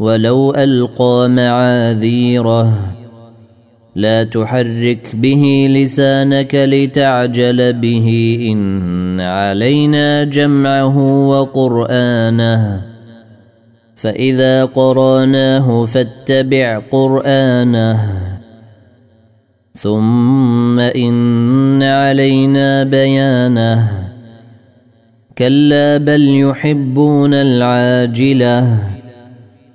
ولو ألقى معاذيره. لا تحرك به لسانك لتعجل به. إن علينا جمعه وقرآنه. فإذا قراناه فاتبع قرآنه. ثم إن علينا بيانه. كلا بل يحبون العاجلة.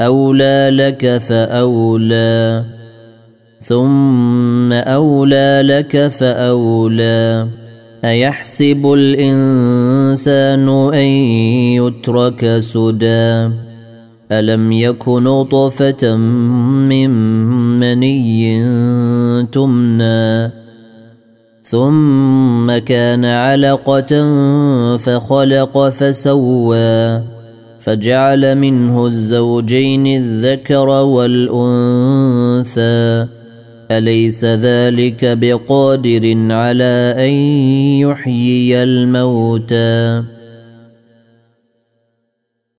أولى لك فأولى ثم أولى لك فأولى. أيحسب الإنسان أن يترك سدى؟ ألم يك نطفة من مني تمنى؟ ثم كان علقة فخلق فسوى. فجعل منه الزوجين الذكر والأنثى. أليس ذلك بقادر على أن يحيي الموتى؟